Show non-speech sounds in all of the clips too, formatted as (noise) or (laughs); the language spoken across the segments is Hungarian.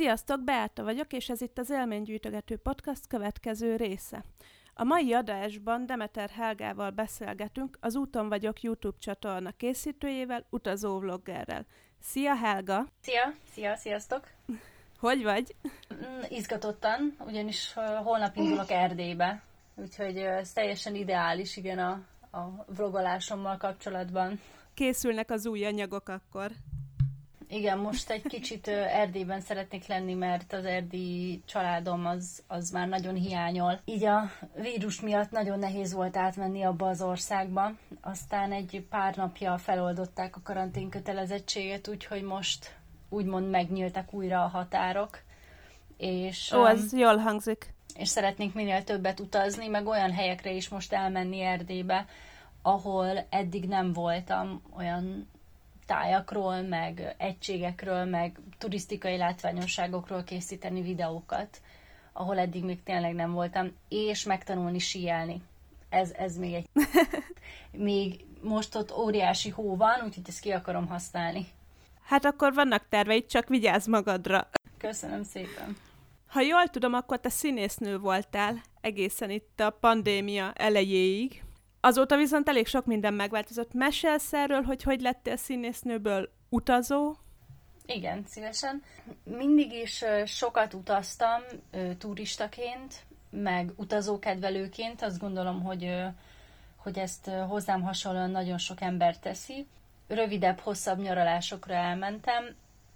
Sziasztok, Beáta vagyok, és ez itt az Élménygyűjtögető Podcast következő része. A mai adásban Demeter Helgával beszélgetünk az Úton vagyok YouTube csatorna készítőjével, utazó vloggerrel. Szia Helga! Szia! Szia, sziasztok! Hogy vagy? Mm, izgatottan, ugyanis holnap indulok Erdélybe, úgyhogy ez teljesen ideális, igen, a, a vlogolásommal kapcsolatban. Készülnek az új anyagok akkor. Igen, most egy kicsit Erdélyben szeretnék lenni, mert az erdélyi családom az, az már nagyon hiányol. Így a vírus miatt nagyon nehéz volt átmenni abba az országba. Aztán egy pár napja feloldották a karantén kötelezettséget, úgyhogy most úgymond megnyíltak újra a határok. És, Ó, ez jól hangzik. És szeretnénk minél többet utazni, meg olyan helyekre is most elmenni Erdélybe, ahol eddig nem voltam, olyan tájakról, meg egységekről, meg turisztikai látványosságokról készíteni videókat, ahol eddig még tényleg nem voltam, és megtanulni síelni. Ez, ez még egy... (laughs) még most ott óriási hó van, úgyhogy ezt ki akarom használni. Hát akkor vannak terveid, csak vigyázz magadra. Köszönöm szépen. Ha jól tudom, akkor te színésznő voltál egészen itt a pandémia elejéig. Azóta viszont elég sok minden megváltozott. Mesélsz erről, hogy hogy lettél színésznőből utazó? Igen, szívesen. Mindig is sokat utaztam turistaként, meg utazókedvelőként. Azt gondolom, hogy, hogy ezt hozzám hasonlóan nagyon sok ember teszi. Rövidebb, hosszabb nyaralásokra elmentem.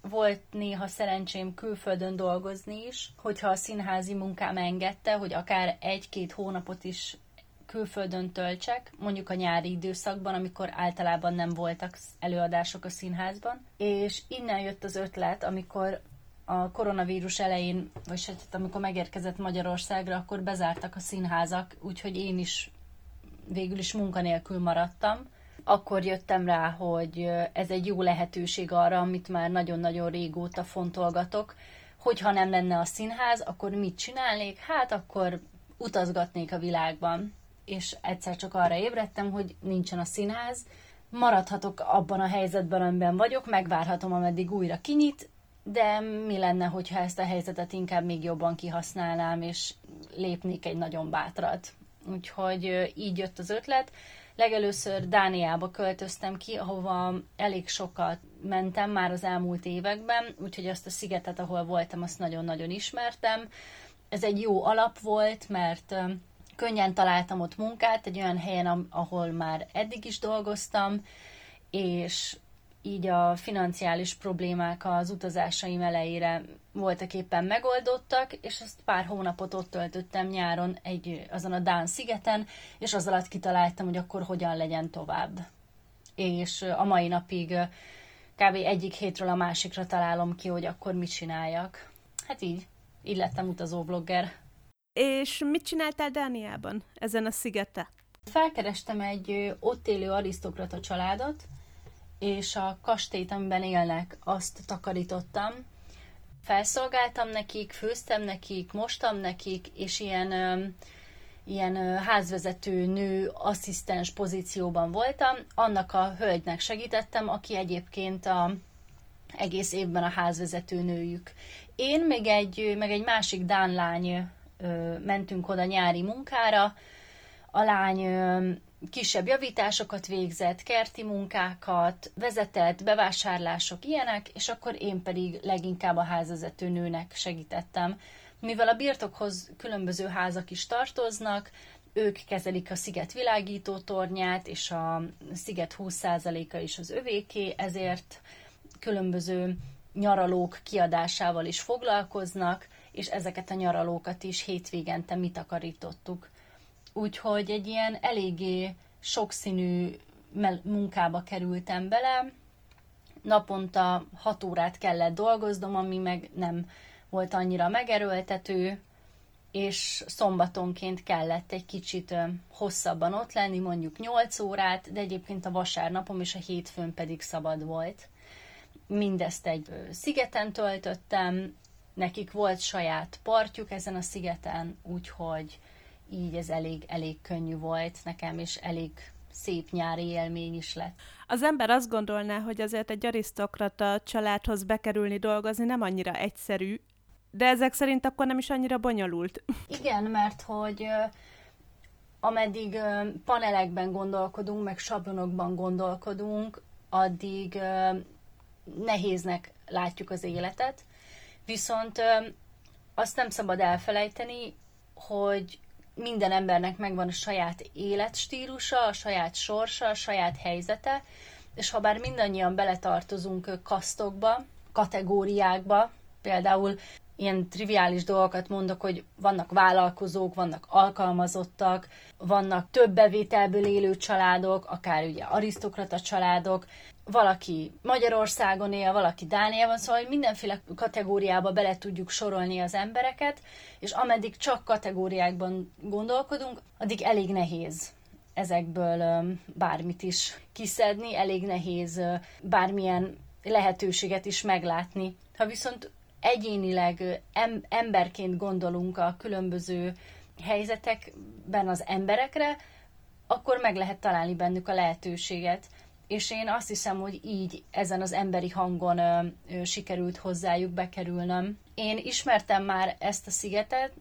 Volt néha szerencsém külföldön dolgozni is, hogyha a színházi munkám engedte, hogy akár egy-két hónapot is külföldön töltsek, mondjuk a nyári időszakban, amikor általában nem voltak előadások a színházban. És innen jött az ötlet, amikor a koronavírus elején, vagy hát amikor megérkezett Magyarországra, akkor bezártak a színházak, úgyhogy én is végül is munkanélkül maradtam. Akkor jöttem rá, hogy ez egy jó lehetőség arra, amit már nagyon-nagyon régóta fontolgatok, hogyha nem lenne a színház, akkor mit csinálnék? Hát akkor utazgatnék a világban és egyszer csak arra ébredtem, hogy nincsen a színház, maradhatok abban a helyzetben, amiben vagyok, megvárhatom, ameddig újra kinyit, de mi lenne, hogyha ezt a helyzetet inkább még jobban kihasználnám, és lépnék egy nagyon bátrat. Úgyhogy így jött az ötlet. Legelőször Dániába költöztem ki, ahova elég sokat mentem már az elmúlt években, úgyhogy azt a szigetet, ahol voltam, azt nagyon-nagyon ismertem. Ez egy jó alap volt, mert könnyen találtam ott munkát, egy olyan helyen, ahol már eddig is dolgoztam, és így a financiális problémák az utazásaim elejére voltak éppen megoldottak, és ezt pár hónapot ott töltöttem nyáron egy, azon a Dán szigeten, és az alatt kitaláltam, hogy akkor hogyan legyen tovább. És a mai napig kb. egyik hétről a másikra találom ki, hogy akkor mit csináljak. Hát így, így lettem utazóblogger. És mit csináltál Dániában, ezen a szigete? Felkerestem egy ott élő arisztokrata családot, és a kastélyt, amiben élnek, azt takarítottam. Felszolgáltam nekik, főztem nekik, mostam nekik, és ilyen, ilyen házvezető nő, asszisztens pozícióban voltam. Annak a hölgynek segítettem, aki egyébként a, egész évben a házvezető nőjük. Én meg egy, meg egy másik Dán lány mentünk oda nyári munkára. A lány kisebb javításokat végzett, kerti munkákat, vezetett, bevásárlások, ilyenek, és akkor én pedig leginkább a házvezető nőnek segítettem. Mivel a birtokhoz különböző házak is tartoznak, ők kezelik a sziget világító tornyát, és a sziget 20%-a is az övéké, ezért különböző nyaralók kiadásával is foglalkoznak, és ezeket a nyaralókat is hétvégente mi takarítottuk. Úgyhogy egy ilyen eléggé sokszínű munkába kerültem bele, naponta hat órát kellett dolgoznom, ami meg nem volt annyira megerőltető, és szombatonként kellett egy kicsit hosszabban ott lenni, mondjuk 8 órát, de egyébként a vasárnapom és a hétfőn pedig szabad volt. Mindezt egy szigeten töltöttem, nekik volt saját partjuk ezen a szigeten, úgyhogy így ez elég, elég könnyű volt nekem, és elég szép nyári élmény is lett. Az ember azt gondolná, hogy azért egy arisztokrata családhoz bekerülni dolgozni nem annyira egyszerű, De ezek szerint akkor nem is annyira bonyolult. (laughs) Igen, mert hogy ameddig panelekben gondolkodunk, meg sablonokban gondolkodunk, addig nehéznek látjuk az életet. Viszont azt nem szabad elfelejteni, hogy minden embernek megvan a saját életstílusa, a saját sorsa, a saját helyzete, és ha bár mindannyian beletartozunk kasztokba, kategóriákba, például ilyen triviális dolgokat mondok, hogy vannak vállalkozók, vannak alkalmazottak, vannak több bevételből élő családok, akár ugye arisztokrata családok, valaki Magyarországon él, valaki Dániában, szóval mindenféle kategóriába bele tudjuk sorolni az embereket, és ameddig csak kategóriákban gondolkodunk, addig elég nehéz ezekből bármit is kiszedni, elég nehéz bármilyen lehetőséget is meglátni. Ha viszont egyénileg em- emberként gondolunk a különböző helyzetekben az emberekre, akkor meg lehet találni bennük a lehetőséget. És én azt hiszem, hogy így ezen az emberi hangon ö, ö, sikerült hozzájuk bekerülnöm. Én ismertem már ezt a szigetet,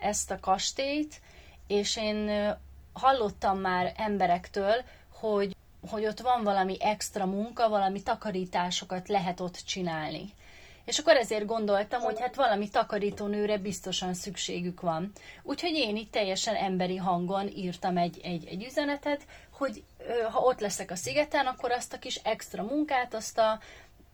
ezt a kastélyt, és én ö, hallottam már emberektől, hogy, hogy ott van valami extra munka, valami takarításokat lehet ott csinálni. És akkor ezért gondoltam, hogy hát valami takarítónőre biztosan szükségük van. Úgyhogy én itt teljesen emberi hangon írtam egy, egy, egy üzenetet, hogy ha ott leszek a szigeten, akkor azt a kis extra munkát, azt a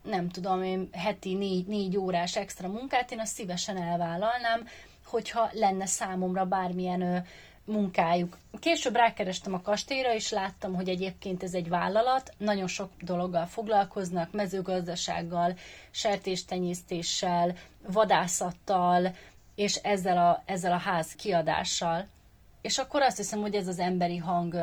nem tudom én, heti négy, négy órás extra munkát, én azt szívesen elvállalnám, hogyha lenne számomra bármilyen munkájuk. Később rákerestem a kastélyra, és láttam, hogy egyébként ez egy vállalat, nagyon sok dologgal foglalkoznak, mezőgazdasággal, sertéstenyésztéssel, vadászattal, és ezzel a, ezzel a ház kiadással. És akkor azt hiszem, hogy ez az emberi hang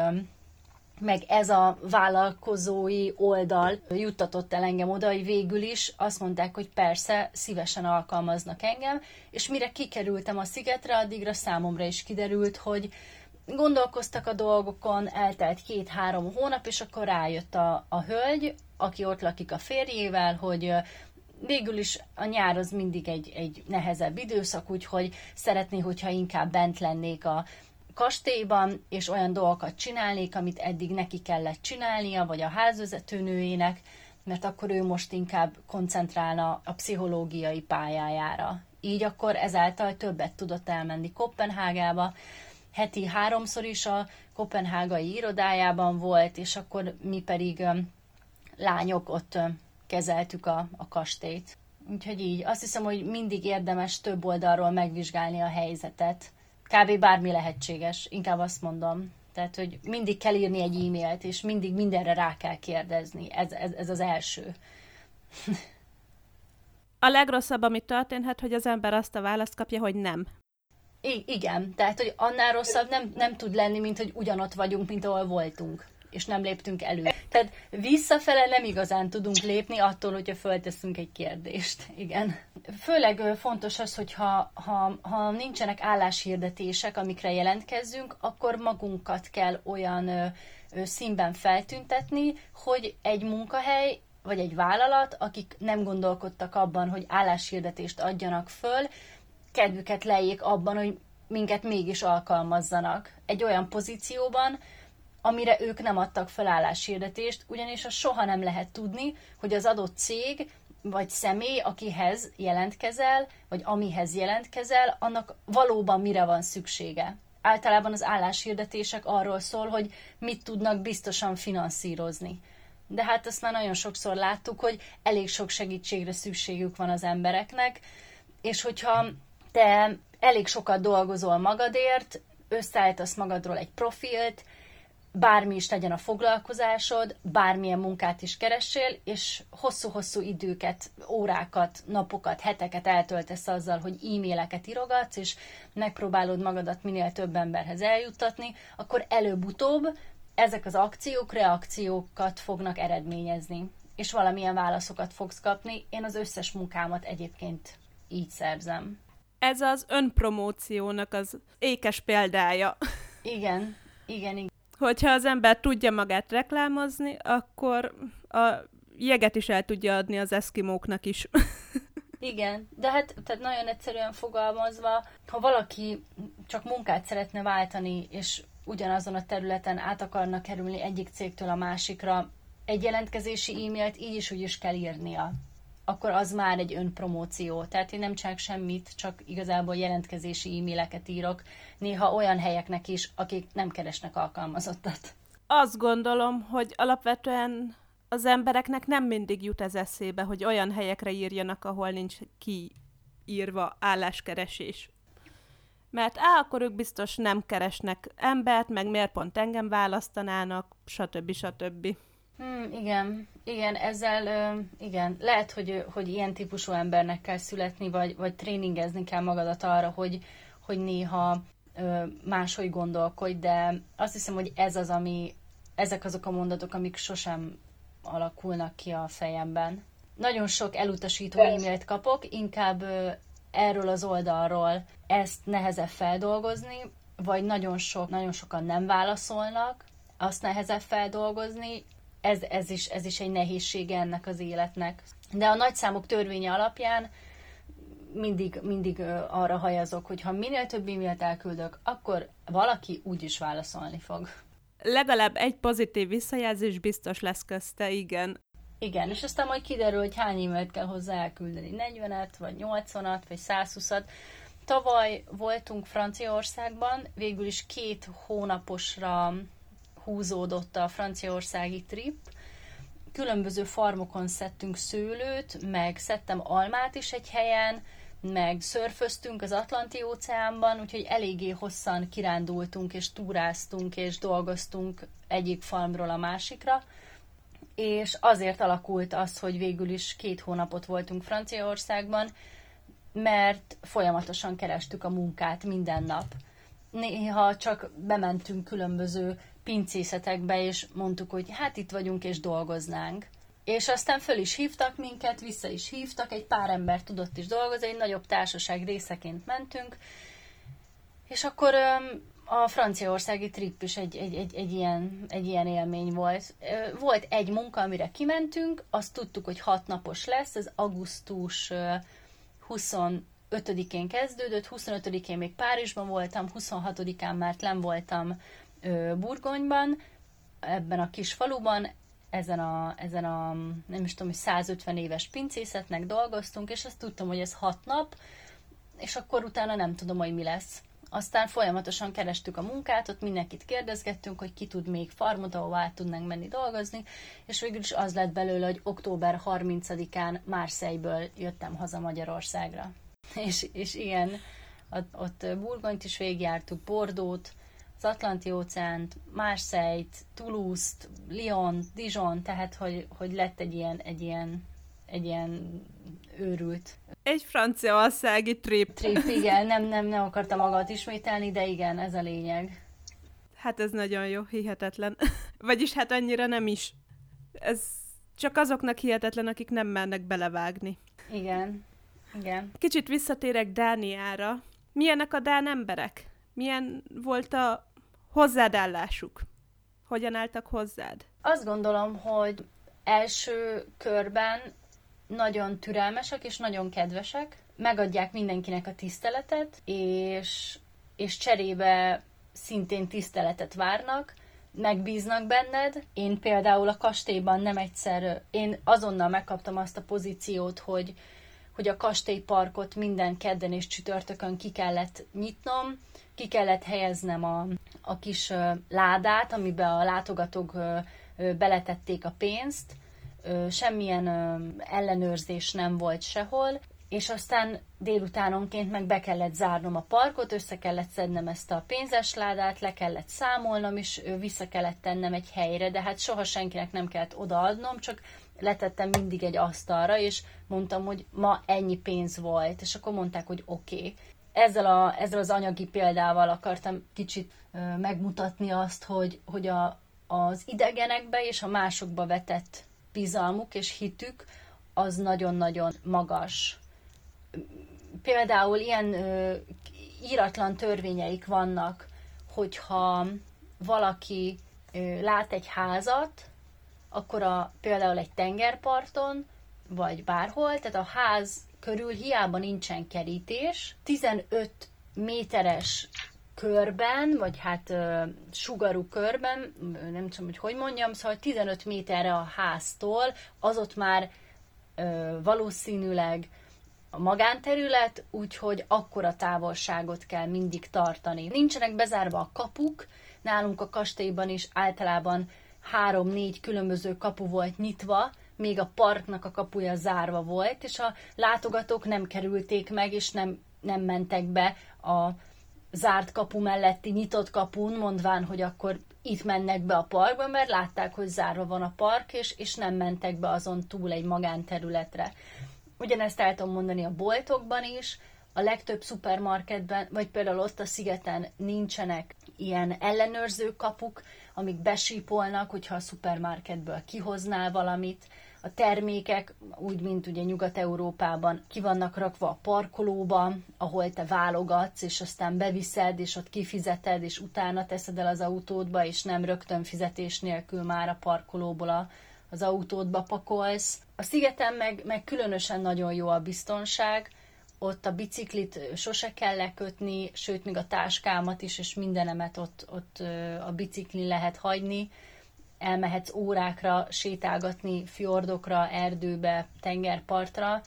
meg ez a vállalkozói oldal juttatott el engem oda, hogy végül is azt mondták, hogy persze, szívesen alkalmaznak engem, és mire kikerültem a szigetre, addigra számomra is kiderült, hogy gondolkoztak a dolgokon, eltelt két-három hónap, és akkor rájött a, a hölgy, aki ott lakik a férjével, hogy végül is a nyár az mindig egy, egy nehezebb időszak, úgyhogy szeretné, hogyha inkább bent lennék a, kastélyban, és olyan dolgokat csinálnék, amit eddig neki kellett csinálnia, vagy a házvezetőnőjének, mert akkor ő most inkább koncentrálna a pszichológiai pályájára. Így akkor ezáltal többet tudott elmenni Kopenhágába, heti háromszor is a kopenhágai irodájában volt, és akkor mi pedig lányok ott kezeltük a, a kastélyt. Úgyhogy így, azt hiszem, hogy mindig érdemes több oldalról megvizsgálni a helyzetet, kb. bármi lehetséges, inkább azt mondom. Tehát, hogy mindig kell írni egy e-mailt, és mindig mindenre rá kell kérdezni. Ez, ez, ez az első. A legrosszabb, ami történhet, hogy az ember azt a választ kapja, hogy nem. I- igen, tehát, hogy annál rosszabb nem, nem tud lenni, mint hogy ugyanott vagyunk, mint ahol voltunk és nem léptünk elő. Tehát visszafele nem igazán tudunk lépni attól, hogyha fölteszünk egy kérdést. Igen. Főleg fontos az, hogy ha, ha, ha nincsenek álláshirdetések, amikre jelentkezzünk, akkor magunkat kell olyan ö, ö, színben feltüntetni, hogy egy munkahely vagy egy vállalat, akik nem gondolkodtak abban, hogy álláshirdetést adjanak föl, kedvüket lejjék abban, hogy minket mégis alkalmazzanak egy olyan pozícióban, amire ők nem adtak felállásshirdetést, ugyanis az soha nem lehet tudni, hogy az adott cég vagy személy, akihez jelentkezel, vagy amihez jelentkezel, annak valóban mire van szüksége. Általában az álláshirdetések arról szól, hogy mit tudnak biztosan finanszírozni. De hát azt már nagyon sokszor láttuk, hogy elég sok segítségre szükségük van az embereknek, és hogyha te elég sokat dolgozol magadért, összeállítasz magadról egy profilt, bármi is legyen a foglalkozásod, bármilyen munkát is keressél, és hosszú-hosszú időket, órákat, napokat, heteket eltöltesz azzal, hogy e-maileket írogatsz, és megpróbálod magadat minél több emberhez eljuttatni, akkor előbb-utóbb ezek az akciók reakciókat fognak eredményezni, és valamilyen válaszokat fogsz kapni. Én az összes munkámat egyébként így szerzem. Ez az önpromóciónak az ékes példája. Igen, igen, igen hogyha az ember tudja magát reklámozni, akkor a jeget is el tudja adni az eszkimóknak is. (laughs) Igen, de hát tehát nagyon egyszerűen fogalmazva, ha valaki csak munkát szeretne váltani, és ugyanazon a területen át akarna kerülni egyik cégtől a másikra, egy jelentkezési e-mailt így is úgy is kell írnia akkor az már egy önpromóció. Tehát én nem csak semmit, csak igazából jelentkezési e-maileket írok, néha olyan helyeknek is, akik nem keresnek alkalmazottat. Azt gondolom, hogy alapvetően az embereknek nem mindig jut ez eszébe, hogy olyan helyekre írjanak, ahol nincs kiírva álláskeresés. Mert á, akkor ők biztos nem keresnek embert, meg miért pont engem választanának, stb. stb. Hmm, igen, igen, ezzel, igen, lehet, hogy, hogy ilyen típusú embernek kell születni, vagy, vagy tréningezni kell magadat arra, hogy, hogy néha máshogy gondolkodj, de azt hiszem, hogy ez az, ami, ezek azok a mondatok, amik sosem alakulnak ki a fejemben. Nagyon sok elutasító e-mailt kapok, inkább erről az oldalról ezt nehezebb feldolgozni, vagy nagyon, sok, nagyon sokan nem válaszolnak, azt nehezebb feldolgozni, ez, ez, is, ez is egy nehézsége ennek az életnek. De a nagyszámok törvénye alapján mindig, mindig arra hajazok, hogy ha minél több e-mailt elküldök, akkor valaki úgy is válaszolni fog. Legalább egy pozitív visszajelzés biztos lesz közte, igen. Igen, és aztán majd kiderül, hogy hány e-mailt kell hozzá elküldeni. 40-et, vagy 80-at, vagy 120-at. Tavaly voltunk Franciaországban, végül is két hónaposra húzódott a franciaországi trip. Különböző farmokon szedtünk szőlőt, meg szedtem almát is egy helyen, meg szörföztünk az Atlanti óceánban, úgyhogy eléggé hosszan kirándultunk, és túráztunk, és dolgoztunk egyik farmról a másikra, és azért alakult az, hogy végül is két hónapot voltunk Franciaországban, mert folyamatosan kerestük a munkát minden nap. Néha csak bementünk különböző pincészetekbe, és mondtuk, hogy hát itt vagyunk, és dolgoznánk. És aztán föl is hívtak minket, vissza is hívtak, egy pár ember tudott is dolgozni, egy nagyobb társaság részeként mentünk, és akkor a franciaországi trip is egy, egy, egy, egy, ilyen, egy ilyen élmény volt. Volt egy munka, amire kimentünk, azt tudtuk, hogy hat napos lesz, ez augusztus 25-én kezdődött, 25-én még Párizsban voltam, 26-án már nem voltam Burgonyban, ebben a kis faluban, ezen a, ezen a nem is tudom, hogy 150 éves pincészetnek dolgoztunk, és azt tudtam, hogy ez hat nap, és akkor utána nem tudom, hogy mi lesz. Aztán folyamatosan kerestük a munkát, ott mindenkit kérdezgettünk, hogy ki tud még farmot, ahol át tudnánk menni dolgozni, és végül is az lett belőle, hogy október 30-án Márszejből jöttem haza Magyarországra. (laughs) És, és igen, ott Burgonyt is végigjártuk, Bordót, az Atlanti óceánt, Marseille-t, Toulouse-t, Lyon, Dijon, tehát hogy, hogy lett egy ilyen, egy ilyen, egy ilyen őrült. Egy franciaországi trip. Trip, igen, nem, nem, nem akartam magát ismételni, de igen, ez a lényeg. Hát ez nagyon jó, hihetetlen. (laughs) Vagyis hát annyira nem is. Ez csak azoknak hihetetlen, akik nem mernek belevágni. Igen, igen. Kicsit visszatérek Dániára. Milyenek a dán emberek? Milyen volt a hozzád állásuk? Hogyan álltak hozzád? Azt gondolom, hogy első körben nagyon türelmesek és nagyon kedvesek, megadják mindenkinek a tiszteletet, és, és cserébe szintén tiszteletet várnak, megbíznak benned. Én például a kastélyban nem egyszer, én azonnal megkaptam azt a pozíciót, hogy, hogy a kastélyparkot minden kedden és csütörtökön ki kellett nyitnom, ki kellett helyeznem a, a kis ládát, amiben a látogatók beletették a pénzt, semmilyen ellenőrzés nem volt sehol, és aztán délutánonként meg be kellett zárnom a parkot, össze kellett szednem ezt a pénzesládát, le kellett számolnom, és vissza kellett tennem egy helyre, de hát soha senkinek nem kellett odaadnom, csak letettem mindig egy asztalra, és mondtam, hogy ma ennyi pénz volt, és akkor mondták, hogy oké. Okay ezzel, a, ezzel az anyagi példával akartam kicsit megmutatni azt, hogy, hogy a, az idegenekbe és a másokba vetett bizalmuk és hitük az nagyon-nagyon magas. Például ilyen ö, íratlan törvényeik vannak, hogyha valaki ö, lát egy házat, akkor a, például egy tengerparton, vagy bárhol, tehát a ház körül hiába nincsen kerítés, 15 méteres körben, vagy hát uh, sugarú körben, nem tudom, hogy hogy mondjam, szóval 15 méterre a háztól, az ott már uh, valószínűleg a magánterület, úgyhogy akkora távolságot kell mindig tartani. Nincsenek bezárva a kapuk, nálunk a kastélyban is általában három-négy különböző kapu volt nyitva, még a parknak a kapuja zárva volt, és a látogatók nem kerülték meg, és nem, nem mentek be a zárt kapu melletti nyitott kapun, mondván, hogy akkor itt mennek be a parkba, mert látták, hogy zárva van a park, és, és nem mentek be azon túl egy magánterületre. Ugyanezt el tudom mondani a boltokban is, a legtöbb szupermarketben, vagy például ott a szigeten nincsenek ilyen ellenőrző kapuk, amik besípolnak, hogyha a szupermarketből kihoznál valamit, a termékek, úgy, mint ugye Nyugat-Európában, ki vannak rakva a parkolóba, ahol te válogatsz, és aztán beviszed, és ott kifizeted, és utána teszed el az autódba, és nem rögtön fizetés nélkül már a parkolóból a, az autódba pakolsz. A szigeten meg, meg különösen nagyon jó a biztonság, ott a biciklit sose kell lekötni, sőt, még a táskámat is, és mindenemet ott, ott a biciklin lehet hagyni, elmehetsz órákra sétálgatni fjordokra, erdőbe, tengerpartra,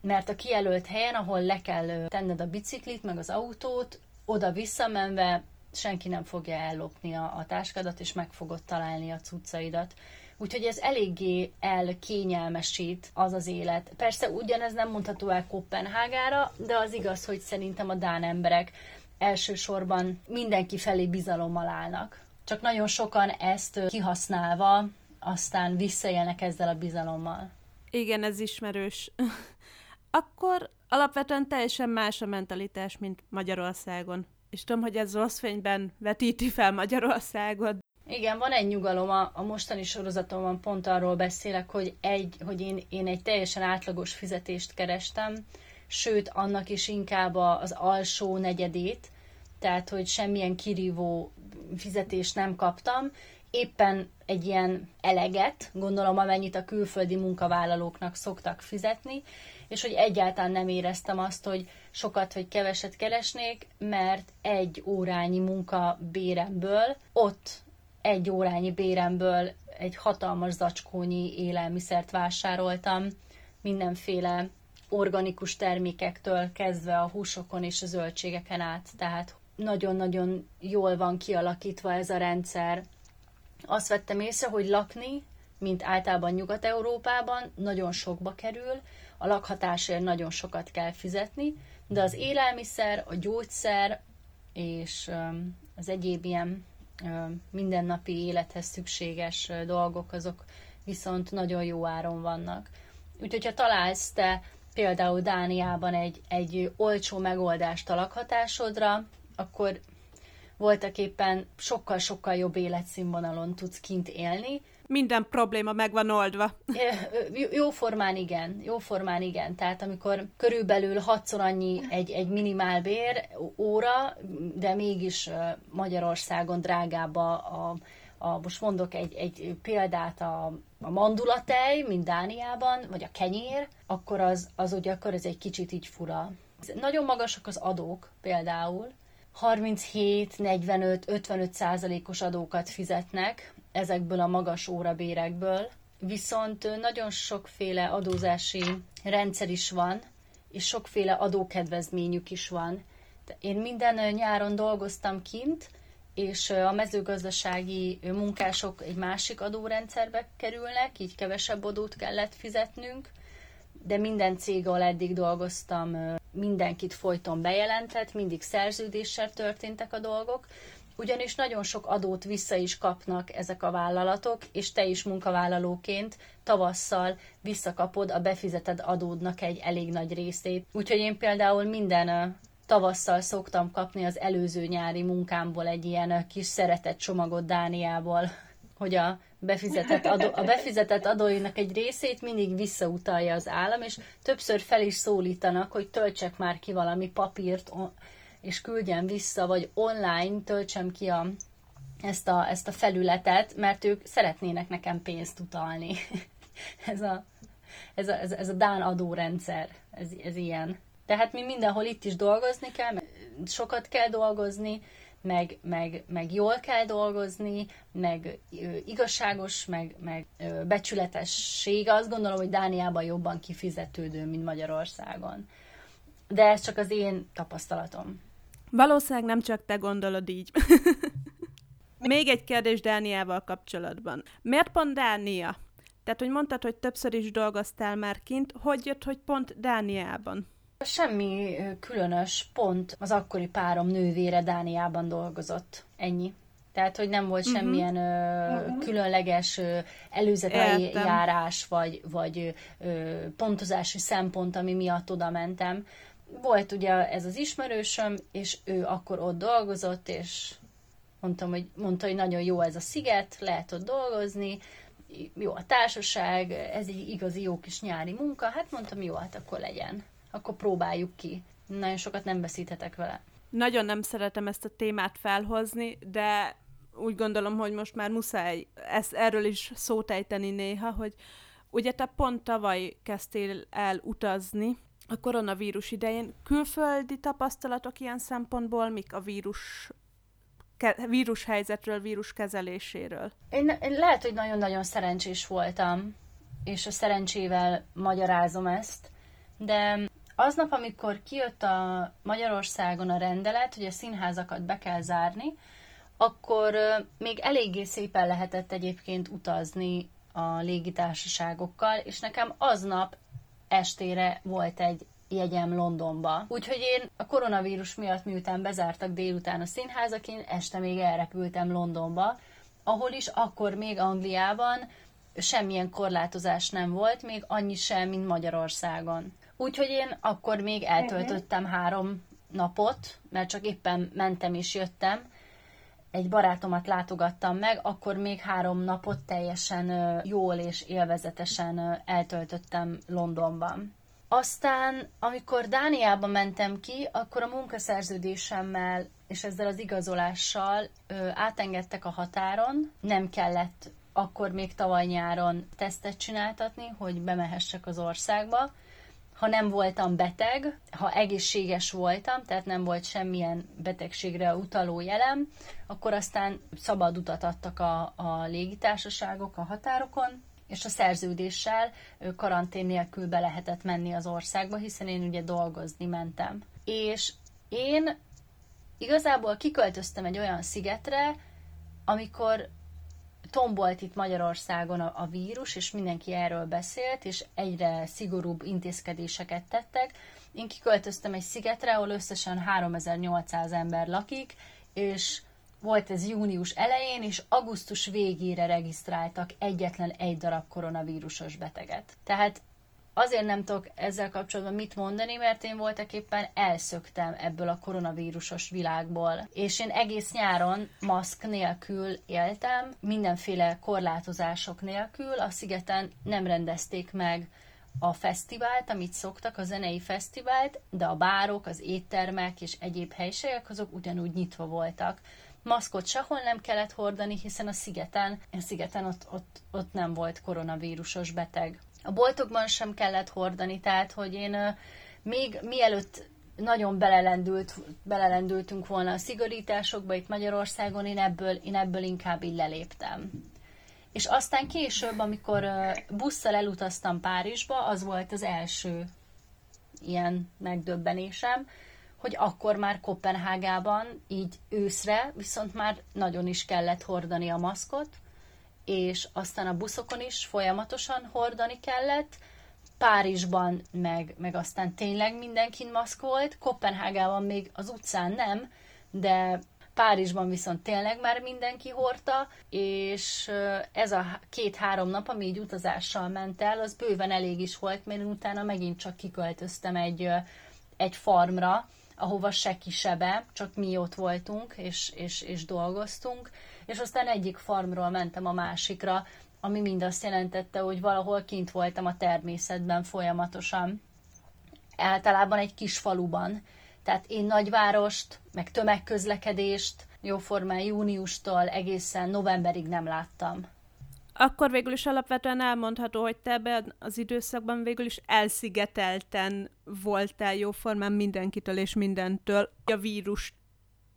mert a kijelölt helyen, ahol le kell tenned a biciklit, meg az autót, oda visszamenve senki nem fogja ellopni a, a táskádat, és meg fogod találni a cuccaidat. Úgyhogy ez eléggé elkényelmesít az az élet. Persze ugyanez nem mondható el Kopenhágára, de az igaz, hogy szerintem a dán emberek elsősorban mindenki felé bizalommal állnak csak nagyon sokan ezt kihasználva aztán visszaélnek ezzel a bizalommal. Igen, ez ismerős. (laughs) Akkor alapvetően teljesen más a mentalitás, mint Magyarországon. És tudom, hogy ez rossz fényben vetíti fel Magyarországot. Igen, van egy nyugalom, a, a mostani sorozatomban pont arról beszélek, hogy, egy, hogy én, én egy teljesen átlagos fizetést kerestem, sőt, annak is inkább az alsó negyedét, tehát, hogy semmilyen kirívó fizetést nem kaptam, éppen egy ilyen eleget, gondolom amennyit a külföldi munkavállalóknak szoktak fizetni, és hogy egyáltalán nem éreztem azt, hogy sokat vagy keveset keresnék, mert egy órányi munka béremből, ott egy órányi béremből egy hatalmas zacskónyi élelmiszert vásároltam, mindenféle organikus termékektől kezdve a húsokon és a zöldségeken át, tehát nagyon-nagyon jól van kialakítva ez a rendszer. Azt vettem észre, hogy lakni, mint általában Nyugat-Európában, nagyon sokba kerül, a lakhatásért nagyon sokat kell fizetni, de az élelmiszer, a gyógyszer és az egyéb ilyen mindennapi élethez szükséges dolgok, azok viszont nagyon jó áron vannak. Úgyhogy ha találsz te például Dániában egy, egy olcsó megoldást a lakhatásodra, akkor voltak éppen sokkal-sokkal jobb életszínvonalon tudsz kint élni. Minden probléma meg van oldva. (laughs) Jó formán igen, jó formán igen. Tehát amikor körülbelül hatszor annyi egy, egy minimálbér óra, de mégis Magyarországon drágább a, a, a most mondok egy, egy példát, a, a mandulatej, mint Dániában, vagy a kenyér, akkor az, az ugye akkor ez egy kicsit így fura. Nagyon magasak az adók például, 37, 45, 55 százalékos adókat fizetnek ezekből a magas órabérekből, viszont nagyon sokféle adózási rendszer is van, és sokféle adókedvezményük is van. Én minden nyáron dolgoztam kint, és a mezőgazdasági munkások egy másik adórendszerbe kerülnek, így kevesebb adót kellett fizetnünk, de minden cég, ahol eddig dolgoztam, mindenkit folyton bejelentett, mindig szerződéssel történtek a dolgok, ugyanis nagyon sok adót vissza is kapnak ezek a vállalatok, és te is munkavállalóként tavasszal visszakapod a befizetett adódnak egy elég nagy részét. Úgyhogy én például minden tavasszal szoktam kapni az előző nyári munkámból egy ilyen kis szeretett csomagot Dániából, hogy a befizetett adó, a befizetett adóinak egy részét mindig visszautalja az állam, és többször fel is szólítanak, hogy töltsek már ki valami papírt, és küldjem vissza, vagy online töltsem ki a, ezt, a, ezt a felületet, mert ők szeretnének nekem pénzt utalni. (laughs) Ez a ez, a, ez, ez a Dán adórendszer, ez, ez ilyen. Tehát mi mindenhol itt is dolgozni kell, sokat kell dolgozni, meg, meg, meg jól kell dolgozni, meg igazságos, meg, meg becsületesség. Azt gondolom, hogy Dániában jobban kifizetődő, mint Magyarországon. De ez csak az én tapasztalatom. Valószínűleg nem csak te gondolod így. (laughs) Még egy kérdés Dániával kapcsolatban. Miért pont Dánia? Tehát, hogy mondtad, hogy többször is dolgoztál már kint, hogy jött, hogy pont Dániában? Semmi különös, pont az akkori párom nővére Dániában dolgozott. Ennyi. Tehát, hogy nem volt uh-huh. semmilyen ö, uh-huh. különleges ö, előzetei Értem. járás, vagy, vagy ö, pontozási szempont, ami miatt oda mentem. Volt ugye ez az ismerősöm, és ő akkor ott dolgozott, és mondtam, hogy, mondta, hogy nagyon jó ez a sziget, lehet ott dolgozni, jó a társaság, ez egy igazi jó kis nyári munka. Hát mondtam, jó, hát akkor legyen akkor próbáljuk ki. Nagyon sokat nem veszíthetek vele. Nagyon nem szeretem ezt a témát felhozni, de úgy gondolom, hogy most már muszáj ezt, erről is szót ejteni néha, hogy ugye te pont tavaly kezdtél el utazni a koronavírus idején. Külföldi tapasztalatok ilyen szempontból, mik a vírus ke- vírushelyzetről, vírus kezeléséről? Én, én lehet, hogy nagyon-nagyon szerencsés voltam, és a szerencsével magyarázom ezt, de Aznap, amikor kijött a Magyarországon a rendelet, hogy a színházakat be kell zárni, akkor még eléggé szépen lehetett egyébként utazni a légitársaságokkal, és nekem aznap estére volt egy jegyem Londonba. Úgyhogy én a koronavírus miatt, miután bezártak délután a színházak, én este még elrepültem Londonba, ahol is akkor még Angliában semmilyen korlátozás nem volt, még annyi sem, mint Magyarországon. Úgyhogy én akkor még eltöltöttem három napot, mert csak éppen mentem és jöttem. Egy barátomat látogattam meg, akkor még három napot teljesen jól és élvezetesen eltöltöttem Londonban. Aztán, amikor Dániába mentem ki, akkor a munkaszerződésemmel és ezzel az igazolással ö, átengedtek a határon. Nem kellett akkor még tavaly nyáron tesztet csináltatni, hogy bemehessek az országba ha nem voltam beteg, ha egészséges voltam, tehát nem volt semmilyen betegségre utaló jelem, akkor aztán szabad utat adtak a, a légitársaságok a határokon, és a szerződéssel karantén nélkül be lehetett menni az országba, hiszen én ugye dolgozni mentem. És én igazából kiköltöztem egy olyan szigetre, amikor tombolt itt Magyarországon a, a vírus, és mindenki erről beszélt, és egyre szigorúbb intézkedéseket tettek. Én kiköltöztem egy szigetre, ahol összesen 3800 ember lakik, és volt ez június elején, és augusztus végére regisztráltak egyetlen egy darab koronavírusos beteget. Tehát azért nem tudok ezzel kapcsolatban mit mondani, mert én voltak éppen elszöktem ebből a koronavírusos világból. És én egész nyáron maszk nélkül éltem, mindenféle korlátozások nélkül. A szigeten nem rendezték meg a fesztivált, amit szoktak, a zenei fesztivált, de a bárok, az éttermek és egyéb helységek azok ugyanúgy nyitva voltak. Maszkot sehol nem kellett hordani, hiszen a szigeten, a szigeten ott, ott, ott nem volt koronavírusos beteg. A boltokban sem kellett hordani, tehát hogy én még mielőtt nagyon belelendült, belelendültünk volna a szigorításokba itt Magyarországon, én ebből, én ebből inkább így leléptem. És aztán később, amikor busszal elutaztam Párizsba, az volt az első ilyen megdöbbenésem, hogy akkor már Kopenhágában, így őszre, viszont már nagyon is kellett hordani a maszkot, és aztán a buszokon is folyamatosan hordani kellett, Párizsban meg, meg aztán tényleg mindenkin maszkolt, Kopenhágában még az utcán nem, de Párizsban viszont tényleg már mindenki hordta, és ez a két-három nap, ami így utazással ment el, az bőven elég is volt, mert utána megint csak kiköltöztem egy, egy farmra, ahova se kisebe, csak mi ott voltunk, és, és, és dolgoztunk, és aztán egyik farmról mentem a másikra, ami mind azt jelentette, hogy valahol kint voltam a természetben folyamatosan. Általában egy kis faluban. Tehát én nagyvárost, meg tömegközlekedést jóformán júniustól egészen novemberig nem láttam. Akkor végül is alapvetően elmondható, hogy te ebben az időszakban végül is elszigetelten voltál jóformán mindenkitől és mindentől a vírus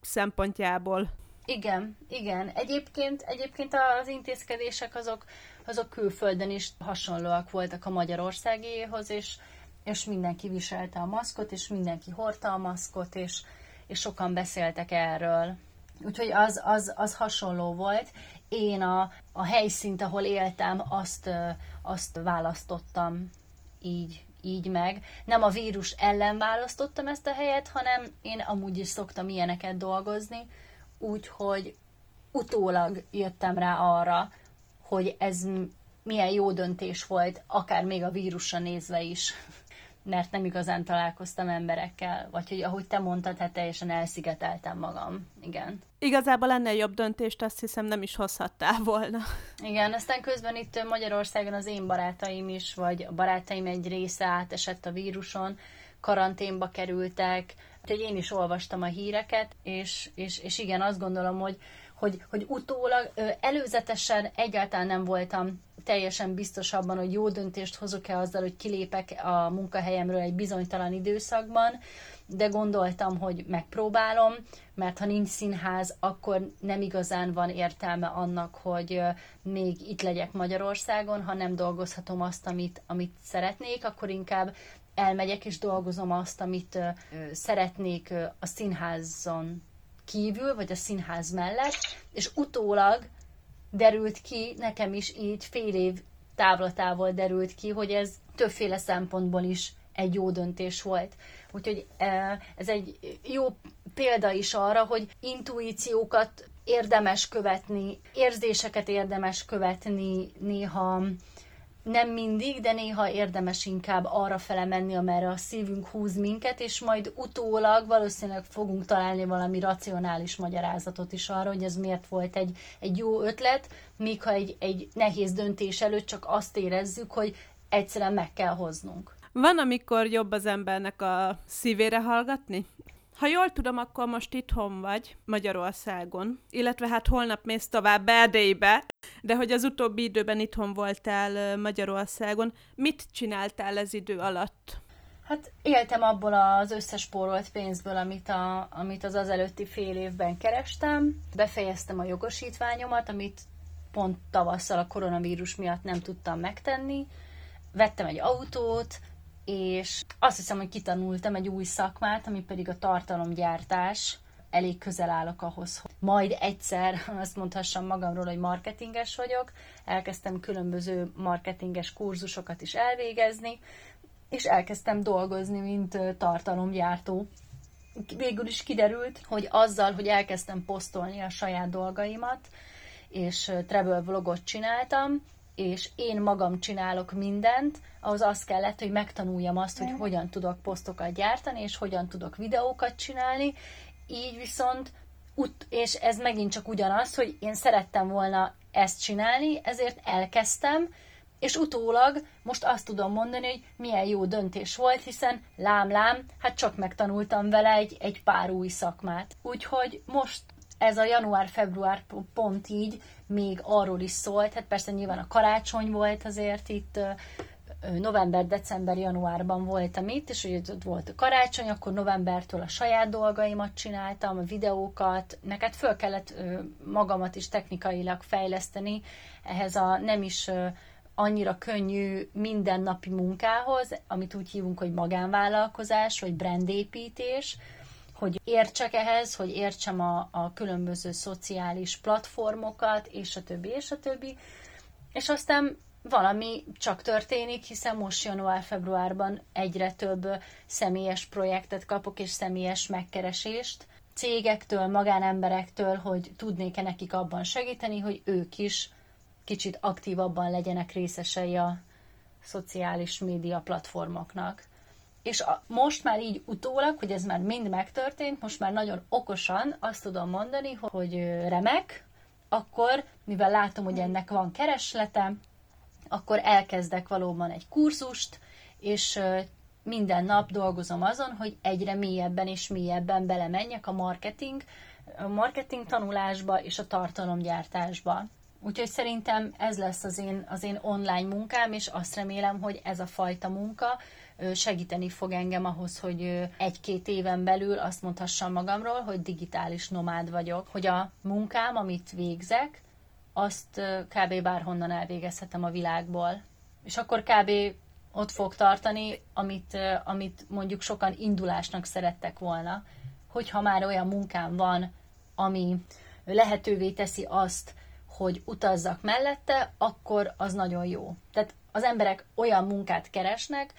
szempontjából. Igen, igen. Egyébként, egyébként az intézkedések azok, azok külföldön is hasonlóak voltak a Magyarországéhoz, és, és mindenki viselte a maszkot, és mindenki hordta a maszkot, és, és sokan beszéltek erről. Úgyhogy az, az, az hasonló volt. Én a, a helyszínt, ahol éltem, azt, azt választottam így, így meg. Nem a vírus ellen választottam ezt a helyet, hanem én amúgy is szoktam ilyeneket dolgozni, úgyhogy utólag jöttem rá arra, hogy ez milyen jó döntés volt, akár még a vírusra nézve is mert nem igazán találkoztam emberekkel, vagy hogy ahogy te mondtad, hát teljesen elszigeteltem magam. Igen. Igazából lenne jobb döntést azt hiszem nem is hozhattál volna. Igen, aztán közben itt Magyarországon az én barátaim is, vagy a barátaim egy része átesett a víruson, karanténba kerültek, úgyhogy én is olvastam a híreket, és, és, és igen, azt gondolom, hogy, hogy, hogy utólag, előzetesen egyáltalán nem voltam teljesen biztos abban, hogy jó döntést hozok-e azzal, hogy kilépek a munkahelyemről egy bizonytalan időszakban, de gondoltam, hogy megpróbálom, mert ha nincs színház, akkor nem igazán van értelme annak, hogy még itt legyek Magyarországon, ha nem dolgozhatom azt, amit, amit szeretnék, akkor inkább elmegyek és dolgozom azt, amit szeretnék a színházon kívül, vagy a színház mellett, és utólag derült ki, nekem is így fél év távlatával derült ki, hogy ez többféle szempontból is egy jó döntés volt. Úgyhogy e, ez egy jó példa is arra, hogy intuíciókat érdemes követni, érzéseket érdemes követni, néha nem mindig, de néha érdemes inkább arra fele menni, amerre a szívünk húz minket, és majd utólag valószínűleg fogunk találni valami racionális magyarázatot is arra, hogy ez miért volt egy, egy jó ötlet, míg ha egy, egy nehéz döntés előtt csak azt érezzük, hogy egyszerűen meg kell hoznunk. Van, amikor jobb az embernek a szívére hallgatni? Ha jól tudom, akkor most itthon vagy, Magyarországon, illetve hát holnap mész tovább Erdélybe, de hogy az utóbbi időben itthon voltál Magyarországon, mit csináltál ez idő alatt? Hát éltem abból az összespórolt pénzből, amit, a, amit az az előtti fél évben kerestem. Befejeztem a jogosítványomat, amit pont tavasszal a koronavírus miatt nem tudtam megtenni. Vettem egy autót, és azt hiszem, hogy kitanultam egy új szakmát, ami pedig a tartalomgyártás. Elég közel állok ahhoz, hogy majd egyszer (laughs) azt mondhassam magamról, hogy marketinges vagyok. Elkezdtem különböző marketinges kurzusokat is elvégezni, és elkezdtem dolgozni, mint tartalomgyártó. Végül is kiderült, hogy azzal, hogy elkezdtem posztolni a saját dolgaimat, és travel vlogot csináltam, és én magam csinálok mindent, ahhoz az kellett, hogy megtanuljam azt, hogy hogyan tudok posztokat gyártani, és hogyan tudok videókat csinálni, így viszont ut- és ez megint csak ugyanaz, hogy én szerettem volna ezt csinálni, ezért elkezdtem, és utólag most azt tudom mondani, hogy milyen jó döntés volt, hiszen lám-lám, hát csak megtanultam vele egy, egy pár új szakmát. Úgyhogy most ez a január-február pont így még arról is szólt, hát persze nyilván a karácsony volt azért itt, november, december, januárban voltam itt, és ugye ott volt a karácsony, akkor novembertől a saját dolgaimat csináltam, a videókat, neked föl kellett magamat is technikailag fejleszteni ehhez a nem is annyira könnyű mindennapi munkához, amit úgy hívunk, hogy magánvállalkozás, vagy brandépítés, hogy értsek ehhez, hogy értsem a, a különböző szociális platformokat, és a többi, és a többi. És aztán valami csak történik, hiszen most január-februárban egyre több személyes projektet kapok, és személyes megkeresést cégektől, magánemberektől, hogy tudnék-e nekik abban segíteni, hogy ők is kicsit aktívabban legyenek részesei a szociális média platformoknak. És a, most már így utólag, hogy ez már mind megtörtént, most már nagyon okosan azt tudom mondani, hogy remek, akkor, mivel látom, hogy ennek van kereslete, akkor elkezdek valóban egy kurzust, és minden nap dolgozom azon, hogy egyre mélyebben és mélyebben belemenjek a marketing, a marketing tanulásba és a tartalomgyártásba. Úgyhogy szerintem ez lesz az én, az én online munkám, és azt remélem, hogy ez a fajta munka segíteni fog engem ahhoz, hogy egy-két éven belül azt mondhassam magamról, hogy digitális nomád vagyok, hogy a munkám, amit végzek, azt kb. bárhonnan elvégezhetem a világból. És akkor kb. ott fog tartani, amit, amit mondjuk sokan indulásnak szerettek volna, hogyha már olyan munkám van, ami lehetővé teszi azt, hogy utazzak mellette, akkor az nagyon jó. Tehát az emberek olyan munkát keresnek,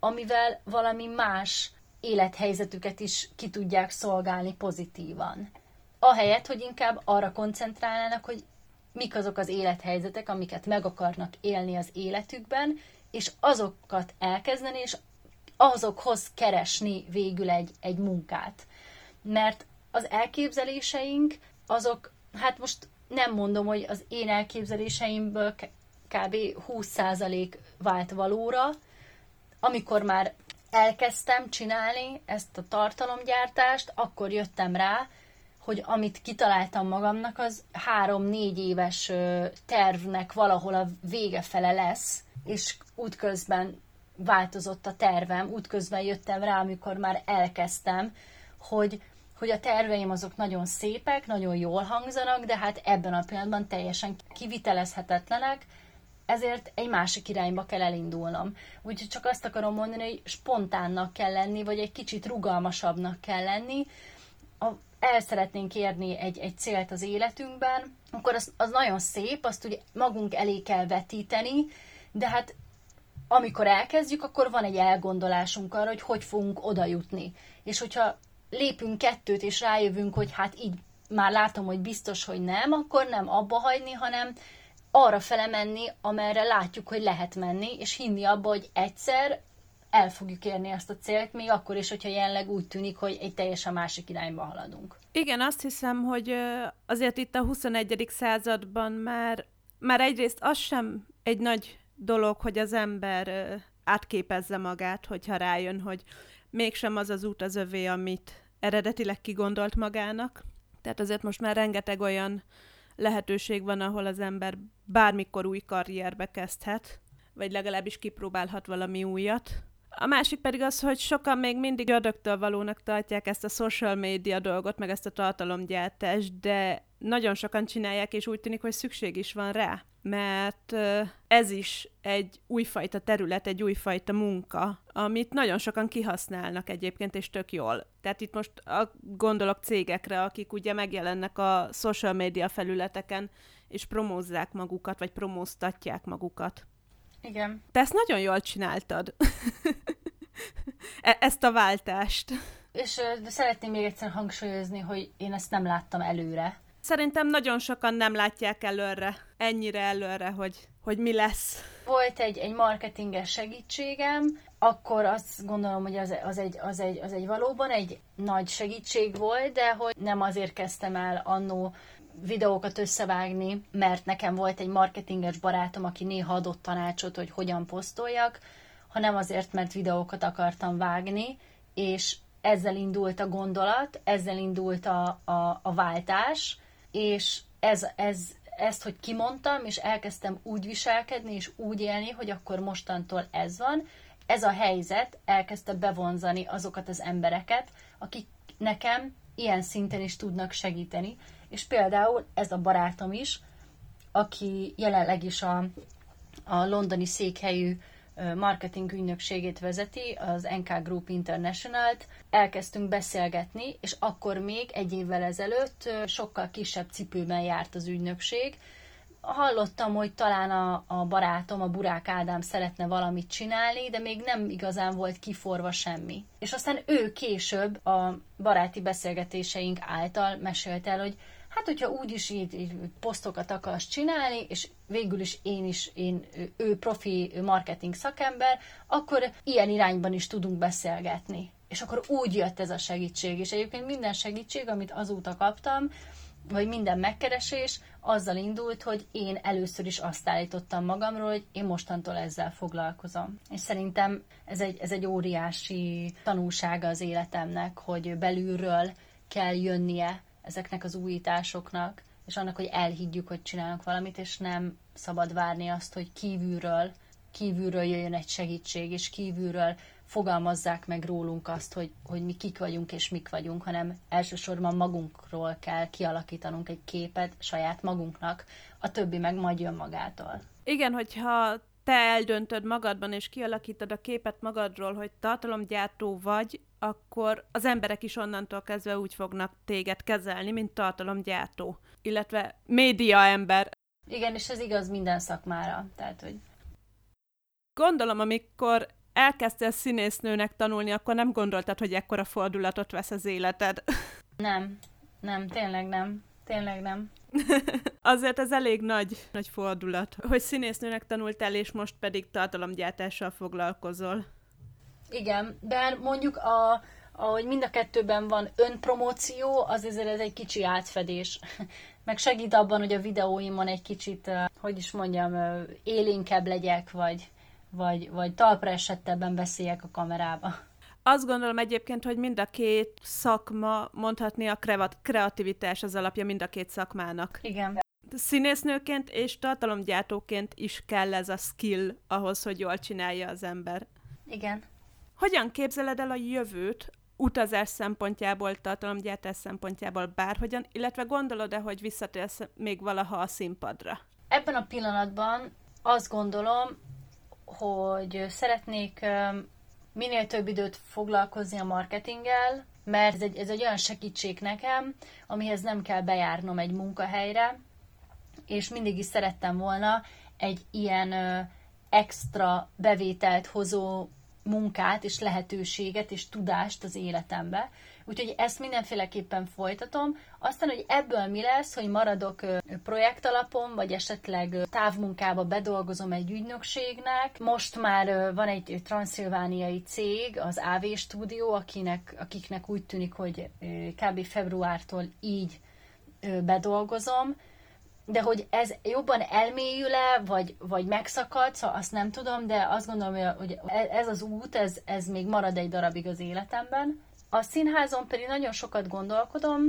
amivel valami más élethelyzetüket is ki tudják szolgálni pozitívan. Ahelyett, hogy inkább arra koncentrálnának, hogy mik azok az élethelyzetek, amiket meg akarnak élni az életükben, és azokat elkezdeni, és azokhoz keresni végül egy, egy munkát. Mert az elképzeléseink, azok, hát most nem mondom, hogy az én elképzeléseimből kb. 20% vált valóra, amikor már elkezdtem csinálni ezt a tartalomgyártást, akkor jöttem rá, hogy amit kitaláltam magamnak, az három-négy éves tervnek valahol a vége fele lesz, és útközben változott a tervem, útközben jöttem rá, amikor már elkezdtem, hogy, hogy a terveim azok nagyon szépek, nagyon jól hangzanak, de hát ebben a pillanatban teljesen kivitelezhetetlenek, ezért egy másik irányba kell elindulnom. Úgyhogy csak azt akarom mondani, hogy spontánnak kell lenni, vagy egy kicsit rugalmasabbnak kell lenni. A, el szeretnénk érni egy, egy célt az életünkben, akkor az, az nagyon szép, azt ugye magunk elé kell vetíteni, de hát amikor elkezdjük, akkor van egy elgondolásunk arra, hogy hogy fogunk oda jutni. És hogyha lépünk kettőt, és rájövünk, hogy hát így már látom, hogy biztos, hogy nem, akkor nem abba hagyni, hanem arra fele menni, amerre látjuk, hogy lehet menni, és hinni abba, hogy egyszer el fogjuk érni ezt a célt, még akkor is, hogyha jelenleg úgy tűnik, hogy egy teljesen másik irányba haladunk. Igen, azt hiszem, hogy azért itt a 21. században már, már egyrészt az sem egy nagy dolog, hogy az ember átképezze magát, hogyha rájön, hogy mégsem az az út az övé, amit eredetileg kigondolt magának. Tehát azért most már rengeteg olyan lehetőség van, ahol az ember bármikor új karrierbe kezdhet, vagy legalábbis kipróbálhat valami újat. A másik pedig az, hogy sokan még mindig ördögtől valónak tartják ezt a social media dolgot, meg ezt a tartalomgyártást, de nagyon sokan csinálják, és úgy tűnik, hogy szükség is van rá mert ez is egy újfajta terület, egy újfajta munka, amit nagyon sokan kihasználnak egyébként, és tök jól. Tehát itt most a, gondolok cégekre, akik ugye megjelennek a social media felületeken, és promózzák magukat, vagy promóztatják magukat. Igen. Te ezt nagyon jól csináltad. (laughs) E- ezt a váltást. És de szeretném még egyszer hangsúlyozni, hogy én ezt nem láttam előre. Szerintem nagyon sokan nem látják előre, ennyire előre, hogy, hogy mi lesz. Volt egy, egy marketinges segítségem, akkor azt gondolom, hogy az, az, egy, az, egy, az egy valóban egy nagy segítség volt, de hogy nem azért kezdtem el annó videókat összevágni, mert nekem volt egy marketinges barátom, aki néha adott tanácsot, hogy hogyan posztoljak, hanem azért, mert videókat akartam vágni, és ezzel indult a gondolat, ezzel indult a, a, a váltás, és ez, ez, ezt, hogy kimondtam, és elkezdtem úgy viselkedni, és úgy élni, hogy akkor mostantól ez van, ez a helyzet elkezdte bevonzani azokat az embereket, akik nekem ilyen szinten is tudnak segíteni. És például ez a barátom is, aki jelenleg is a, a londoni székhelyű marketing ügynökségét vezeti, az NK Group International-t. Elkezdtünk beszélgetni, és akkor még egy évvel ezelőtt sokkal kisebb cipőben járt az ügynökség. Hallottam, hogy talán a, a barátom, a Burák Ádám szeretne valamit csinálni, de még nem igazán volt kiforva semmi. És aztán ő később a baráti beszélgetéseink által mesélt el, hogy hát hogyha úgyis így, így posztokat akarsz csinálni, és végül is én is, én, ő profi marketing szakember, akkor ilyen irányban is tudunk beszélgetni. És akkor úgy jött ez a segítség. És egyébként minden segítség, amit azóta kaptam, vagy minden megkeresés azzal indult, hogy én először is azt állítottam magamról, hogy én mostantól ezzel foglalkozom. És szerintem ez egy, ez egy óriási tanulsága az életemnek, hogy belülről kell jönnie ezeknek az újításoknak, és annak, hogy elhiggyük, hogy csinálunk valamit, és nem szabad várni azt, hogy kívülről, kívülről jöjjön egy segítség, és kívülről fogalmazzák meg rólunk azt, hogy, hogy mi kik vagyunk és mik vagyunk, hanem elsősorban magunkról kell kialakítanunk egy képet saját magunknak, a többi meg majd jön magától. Igen, hogyha te eldöntöd magadban, és kialakítod a képet magadról, hogy tartalomgyártó vagy, akkor az emberek is onnantól kezdve úgy fognak téged kezelni, mint tartalomgyártó, illetve média ember. Igen, és ez igaz minden szakmára. Tehát, hogy... Gondolom, amikor elkezdtél színésznőnek tanulni, akkor nem gondoltad, hogy ekkora fordulatot vesz az életed. (laughs) Nem, nem, tényleg nem. Tényleg nem. (laughs) Azért ez elég nagy, nagy fordulat, hogy színésznőnek tanultál, és most pedig tartalomgyártással foglalkozol. Igen, de mondjuk a, ahogy mind a kettőben van önpromóció, az ezért ez egy kicsi átfedés. (laughs) Meg segít abban, hogy a videóimon egy kicsit, hogy is mondjam, élénkebb legyek, vagy, vagy, vagy talpra esettebben beszéljek a kamerába. Azt gondolom egyébként, hogy mind a két szakma, mondhatni a kreativitás az alapja mind a két szakmának. Igen. Színésznőként és tartalomgyártóként is kell ez a skill ahhoz, hogy jól csinálja az ember. Igen. Hogyan képzeled el a jövőt utazás szempontjából, tartalomgyártás szempontjából bárhogyan, illetve gondolod-e, hogy visszatérsz még valaha a színpadra? Ebben a pillanatban azt gondolom, hogy szeretnék minél több időt foglalkozni a marketinggel, mert ez egy, ez egy olyan segítség nekem, amihez nem kell bejárnom egy munkahelyre, és mindig is szerettem volna egy ilyen extra bevételt hozó munkát és lehetőséget és tudást az életembe. Úgyhogy ezt mindenféleképpen folytatom. Aztán, hogy ebből mi lesz, hogy maradok projekt alapon, vagy esetleg távmunkába bedolgozom egy ügynökségnek. Most már van egy transzilvániai cég, az AV Studio, akinek, akiknek úgy tűnik, hogy kb. februártól így bedolgozom, de hogy ez jobban elmélyül-e, vagy, vagy megszakad, szóval azt nem tudom, de azt gondolom, hogy ez az út, ez, ez még marad egy darabig az életemben. A színházon pedig nagyon sokat gondolkodom,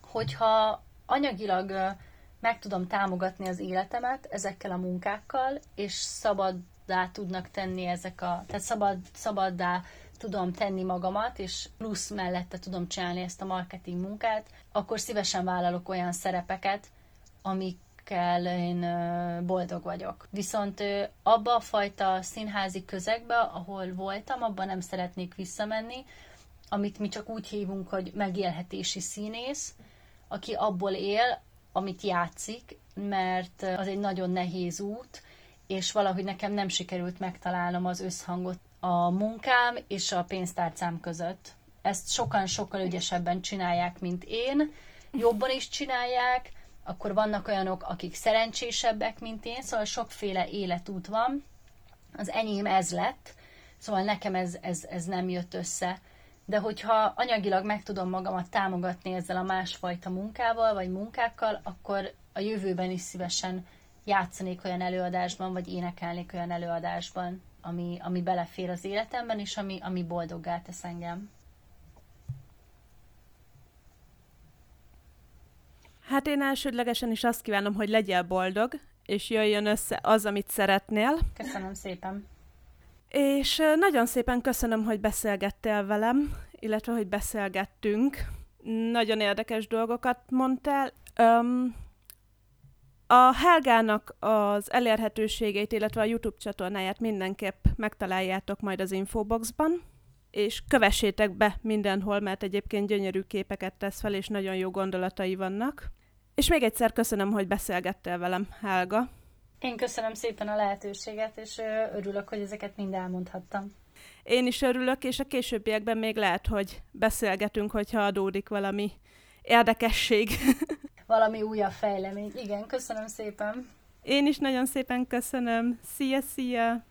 hogyha anyagilag meg tudom támogatni az életemet ezekkel a munkákkal, és szabaddá tudnak tenni ezek a, tehát szabad, szabaddá tudom tenni magamat, és plusz mellette tudom csinálni ezt a marketing munkát, akkor szívesen vállalok olyan szerepeket, amikkel én boldog vagyok. Viszont abba a fajta színházi közegbe, ahol voltam, abban nem szeretnék visszamenni, amit mi csak úgy hívunk, hogy megélhetési színész, aki abból él, amit játszik, mert az egy nagyon nehéz út, és valahogy nekem nem sikerült megtalálnom az összhangot a munkám és a pénztárcám között. Ezt sokan sokkal ügyesebben csinálják, mint én, jobban is csinálják, akkor vannak olyanok, akik szerencsésebbek, mint én, szóval sokféle életút van. Az enyém ez lett, szóval nekem ez, ez, ez nem jött össze de hogyha anyagilag meg tudom magamat támogatni ezzel a másfajta munkával, vagy munkákkal, akkor a jövőben is szívesen játszanék olyan előadásban, vagy énekelnék olyan előadásban, ami, ami belefér az életemben, és ami, ami boldoggá tesz engem. Hát én elsődlegesen is azt kívánom, hogy legyél boldog, és jöjjön össze az, amit szeretnél. Köszönöm szépen. És nagyon szépen köszönöm, hogy beszélgettél velem, illetve hogy beszélgettünk. Nagyon érdekes dolgokat mondtál. Um, a Helgának az elérhetőségeit, illetve a YouTube csatornáját mindenképp megtaláljátok majd az infoboxban, és kövessétek be mindenhol, mert egyébként gyönyörű képeket tesz fel, és nagyon jó gondolatai vannak. És még egyszer köszönöm, hogy beszélgettél velem, Helga. Én köszönöm szépen a lehetőséget, és örülök, hogy ezeket mind elmondhattam. Én is örülök, és a későbbiekben még lehet, hogy beszélgetünk, hogyha adódik valami érdekesség. (laughs) valami újabb fejlemény. Igen, köszönöm szépen. Én is nagyon szépen köszönöm. Szia, szia!